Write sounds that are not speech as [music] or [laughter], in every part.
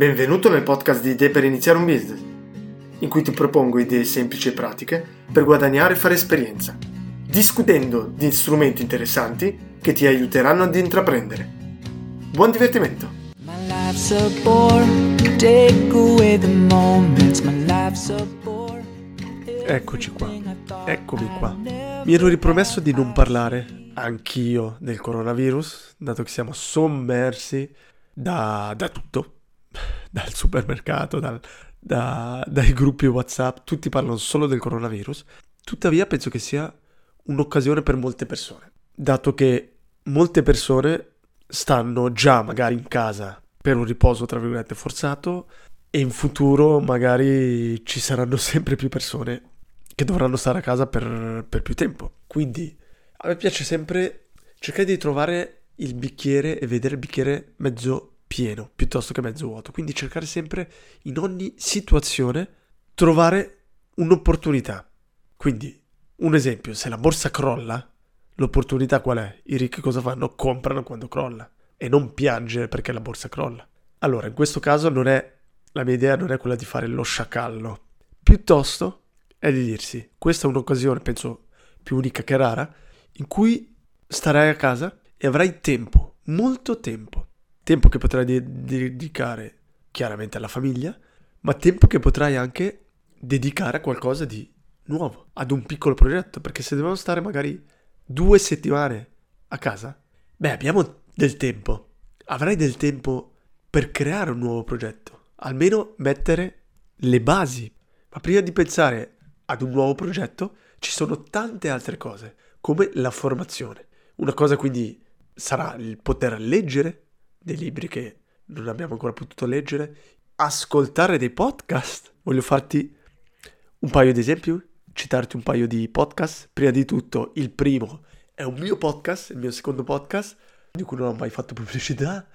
Benvenuto nel podcast di Idee per iniziare un business, in cui ti propongo idee semplici e pratiche per guadagnare e fare esperienza, discutendo di strumenti interessanti che ti aiuteranno ad intraprendere. Buon divertimento! Eccoci qua, eccomi qua. Mi ero ripromesso di non parlare anch'io del coronavirus, dato che siamo sommersi da, da tutto [sighs] dal supermercato, dal, da, dai gruppi WhatsApp, tutti parlano solo del coronavirus. Tuttavia penso che sia un'occasione per molte persone, dato che molte persone stanno già magari in casa per un riposo tra virgolette forzato e in futuro magari ci saranno [laughs] sempre più persone che dovranno stare a casa per, per più tempo. Quindi a me piace sempre cercare di trovare il bicchiere e vedere il bicchiere mezzo pieno piuttosto che mezzo vuoto. Quindi cercare sempre in ogni situazione trovare un'opportunità. Quindi, un esempio, se la borsa crolla, l'opportunità qual è? I ricchi cosa fanno? Comprano quando crolla e non piangere perché la borsa crolla. Allora, in questo caso non è la mia idea non è quella di fare lo sciacallo, piuttosto è di dirsi, questa è un'occasione, penso più unica che rara, in cui starai a casa e avrai tempo, molto tempo tempo che potrai de- dedicare chiaramente alla famiglia, ma tempo che potrai anche dedicare a qualcosa di nuovo, ad un piccolo progetto, perché se dobbiamo stare magari due settimane a casa, beh, abbiamo del tempo. Avrai del tempo per creare un nuovo progetto, almeno mettere le basi. Ma prima di pensare ad un nuovo progetto, ci sono tante altre cose, come la formazione. Una cosa quindi sarà il poter leggere, dei libri che non abbiamo ancora potuto leggere, ascoltare dei podcast. Voglio farti un paio di esempi, citarti un paio di podcast. Prima di tutto, il primo è un mio podcast, il mio secondo podcast, di cui non ho mai fatto pubblicità,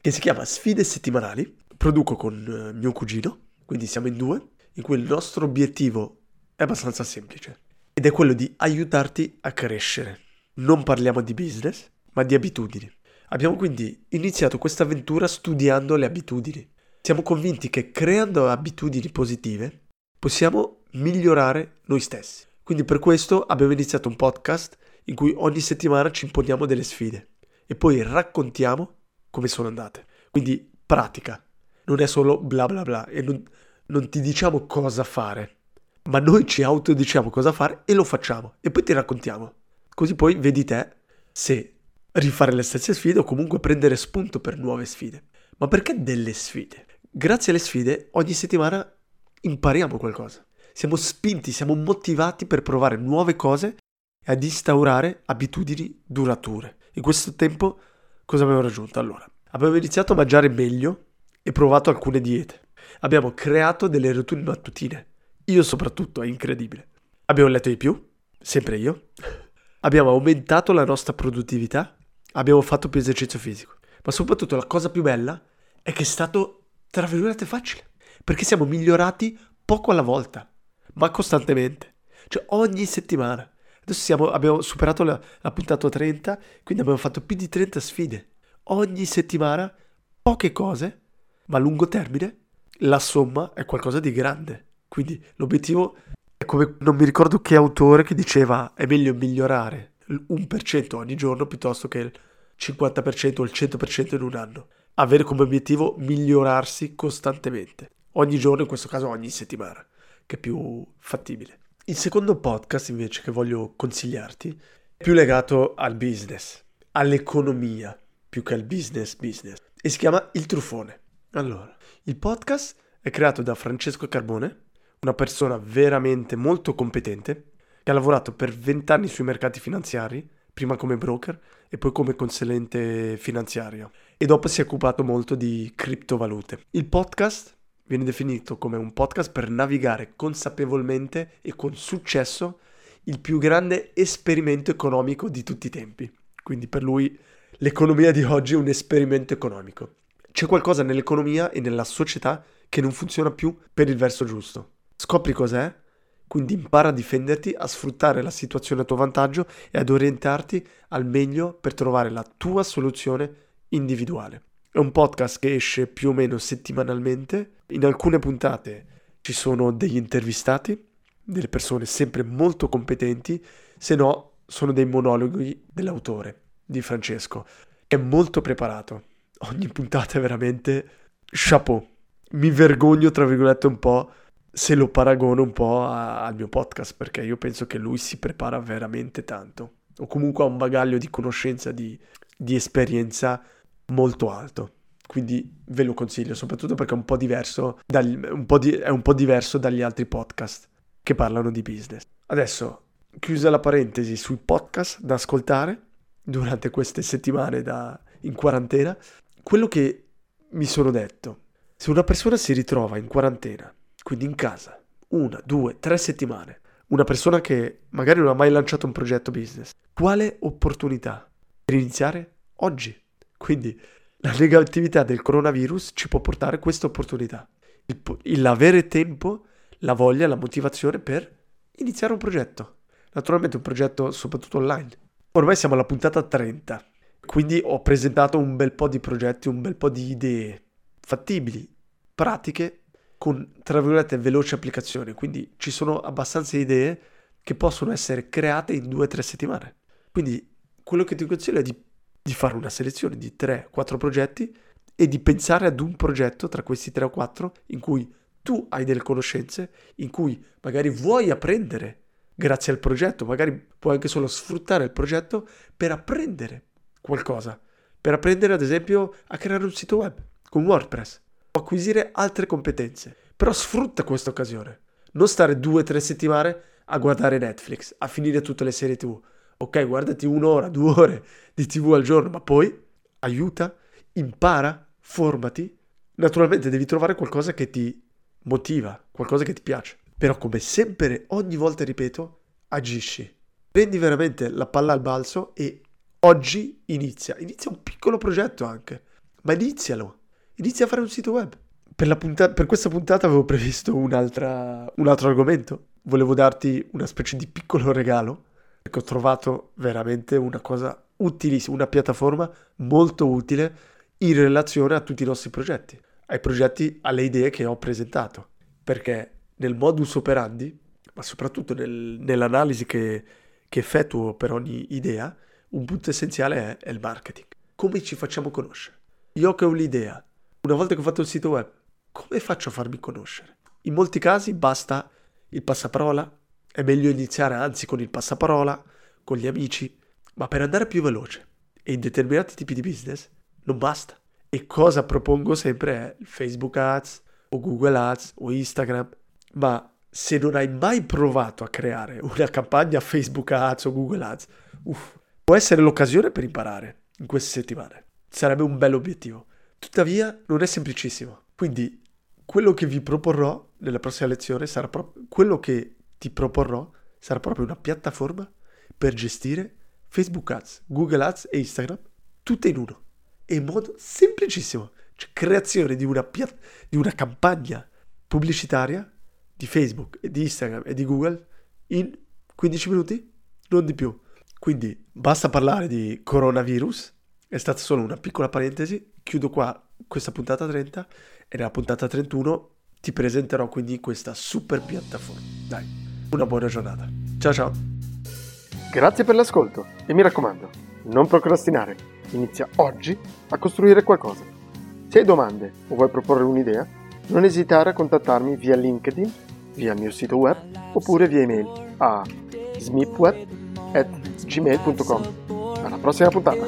che si chiama Sfide settimanali. Produco con eh, mio cugino, quindi siamo in due, in cui il nostro obiettivo è abbastanza semplice ed è quello di aiutarti a crescere. Non parliamo di business, ma di abitudini. Abbiamo quindi iniziato questa avventura studiando le abitudini. Siamo convinti che creando abitudini positive possiamo migliorare noi stessi. Quindi per questo abbiamo iniziato un podcast in cui ogni settimana ci imponiamo delle sfide e poi raccontiamo come sono andate. Quindi pratica, non è solo bla bla bla e non, non ti diciamo cosa fare, ma noi ci autodiciamo cosa fare e lo facciamo e poi ti raccontiamo. Così poi vedi te se rifare le stesse sfide o comunque prendere spunto per nuove sfide. Ma perché delle sfide? Grazie alle sfide ogni settimana impariamo qualcosa. Siamo spinti, siamo motivati per provare nuove cose e ad instaurare abitudini durature. In questo tempo cosa abbiamo raggiunto? Allora, abbiamo iniziato a mangiare meglio e provato alcune diete. Abbiamo creato delle routine mattutine. Io soprattutto, è incredibile. Abbiamo letto di più, sempre io. Abbiamo aumentato la nostra produttività abbiamo fatto più esercizio fisico. Ma soprattutto la cosa più bella è che è stato, tra virgolette, facile. Perché siamo migliorati poco alla volta, ma costantemente. Cioè ogni settimana. Adesso siamo, abbiamo superato la, la puntata 30, quindi abbiamo fatto più di 30 sfide. Ogni settimana, poche cose, ma a lungo termine, la somma è qualcosa di grande. Quindi l'obiettivo è come, non mi ricordo che autore che diceva, è meglio migliorare l'1% ogni giorno piuttosto che il 50% o il 100% in un anno. Avere come obiettivo migliorarsi costantemente, ogni giorno, in questo caso ogni settimana, che è più fattibile. Il secondo podcast invece che voglio consigliarti è più legato al business, all'economia, più che al business business, e si chiama Il Truffone. Allora, il podcast è creato da Francesco Carbone, una persona veramente molto competente, che ha lavorato per vent'anni sui mercati finanziari, prima come broker e poi come consulente finanziario. E dopo si è occupato molto di criptovalute. Il podcast viene definito come un podcast per navigare consapevolmente e con successo il più grande esperimento economico di tutti i tempi. Quindi per lui l'economia di oggi è un esperimento economico. C'è qualcosa nell'economia e nella società che non funziona più per il verso giusto. Scopri cos'è quindi impara a difenderti, a sfruttare la situazione a tuo vantaggio e ad orientarti al meglio per trovare la tua soluzione individuale. È un podcast che esce più o meno settimanalmente. In alcune puntate ci sono degli intervistati, delle persone sempre molto competenti, se no sono dei monologhi dell'autore, di Francesco, è molto preparato. Ogni puntata è veramente chapeau. Mi vergogno, tra virgolette, un po' se lo paragono un po' a, al mio podcast, perché io penso che lui si prepara veramente tanto, o comunque ha un bagaglio di conoscenza, di, di esperienza molto alto. Quindi ve lo consiglio, soprattutto perché è un po' diverso, dal, un po di, è un po' diverso dagli altri podcast che parlano di business. Adesso, chiusa la parentesi sui podcast da ascoltare durante queste settimane da, in quarantena, quello che mi sono detto, se una persona si ritrova in quarantena, quindi in casa, una, due, tre settimane, una persona che magari non ha mai lanciato un progetto business, quale opportunità per iniziare oggi? Quindi la negatività del coronavirus ci può portare questa opportunità, il, il avere tempo, la voglia, la motivazione per iniziare un progetto. Naturalmente un progetto soprattutto online. Ormai siamo alla puntata 30, quindi ho presentato un bel po' di progetti, un bel po' di idee fattibili, pratiche, con tra virgolette veloce applicazione. Quindi ci sono abbastanza idee che possono essere create in 2-3 settimane. Quindi quello che ti consiglio è di di fare una selezione di 3-4 progetti e di pensare ad un progetto tra questi 3 o 4 in cui tu hai delle conoscenze, in cui magari vuoi apprendere grazie al progetto, magari puoi anche solo sfruttare il progetto per apprendere qualcosa, per apprendere ad esempio a creare un sito web con WordPress o acquisire altre competenze. Però sfrutta questa occasione, non stare 2-3 settimane a guardare Netflix, a finire tutte le serie TV ok, guardati un'ora, due ore di TV al giorno, ma poi aiuta, impara, formati. Naturalmente devi trovare qualcosa che ti motiva, qualcosa che ti piace. Però come sempre, ogni volta ripeto, agisci. Prendi veramente la palla al balzo e oggi inizia. Inizia un piccolo progetto anche, ma inizialo. Inizia a fare un sito web. Per, punta- per questa puntata avevo previsto un altro argomento. Volevo darti una specie di piccolo regalo che ho trovato veramente una cosa utilissima, una piattaforma molto utile in relazione a tutti i nostri progetti, ai progetti, alle idee che ho presentato. Perché nel modus operandi, ma soprattutto nel, nell'analisi che, che, effettuo per ogni idea, un punto essenziale è, è il marketing. Come ci facciamo conoscere? Io che ho l'idea, una volta che ho fatto il sito web, come faccio a farmi conoscere? In molti casi basta il passaparola, è meglio iniziare anzi con il passaparola, con gli amici, ma per andare più veloce e in determinati tipi di business non basta. E cosa propongo sempre è Facebook Ads o Google Ads o Instagram, ma se non hai mai provato a creare una campagna Facebook Ads o Google Ads, uff, può essere l'occasione per imparare in queste settimane. Sarebbe un bel obiettivo. Tuttavia non è semplicissimo. Quindi quello che vi proporrò nella prossima lezione sarà proprio quello che ti proporrò sarà proprio una piattaforma per gestire Facebook Ads, Google Ads e Instagram tutte in uno e in modo semplicissimo. Cioè creazione di una, piatt- di una campagna pubblicitaria di Facebook e di Instagram e di Google in 15 minuti, non di più. Quindi basta parlare di coronavirus, è stata solo una piccola parentesi, chiudo qua questa puntata 30 e nella puntata 31 ti presenterò quindi questa super piattaforma. Dai una buona giornata. Ciao ciao. Grazie per l'ascolto e mi raccomando, non procrastinare. Inizia oggi a costruire qualcosa. Se hai domande o vuoi proporre un'idea, non esitare a contattarmi via LinkedIn, via il mio sito web oppure via email a smipweb.gmail.com. Alla prossima puntata!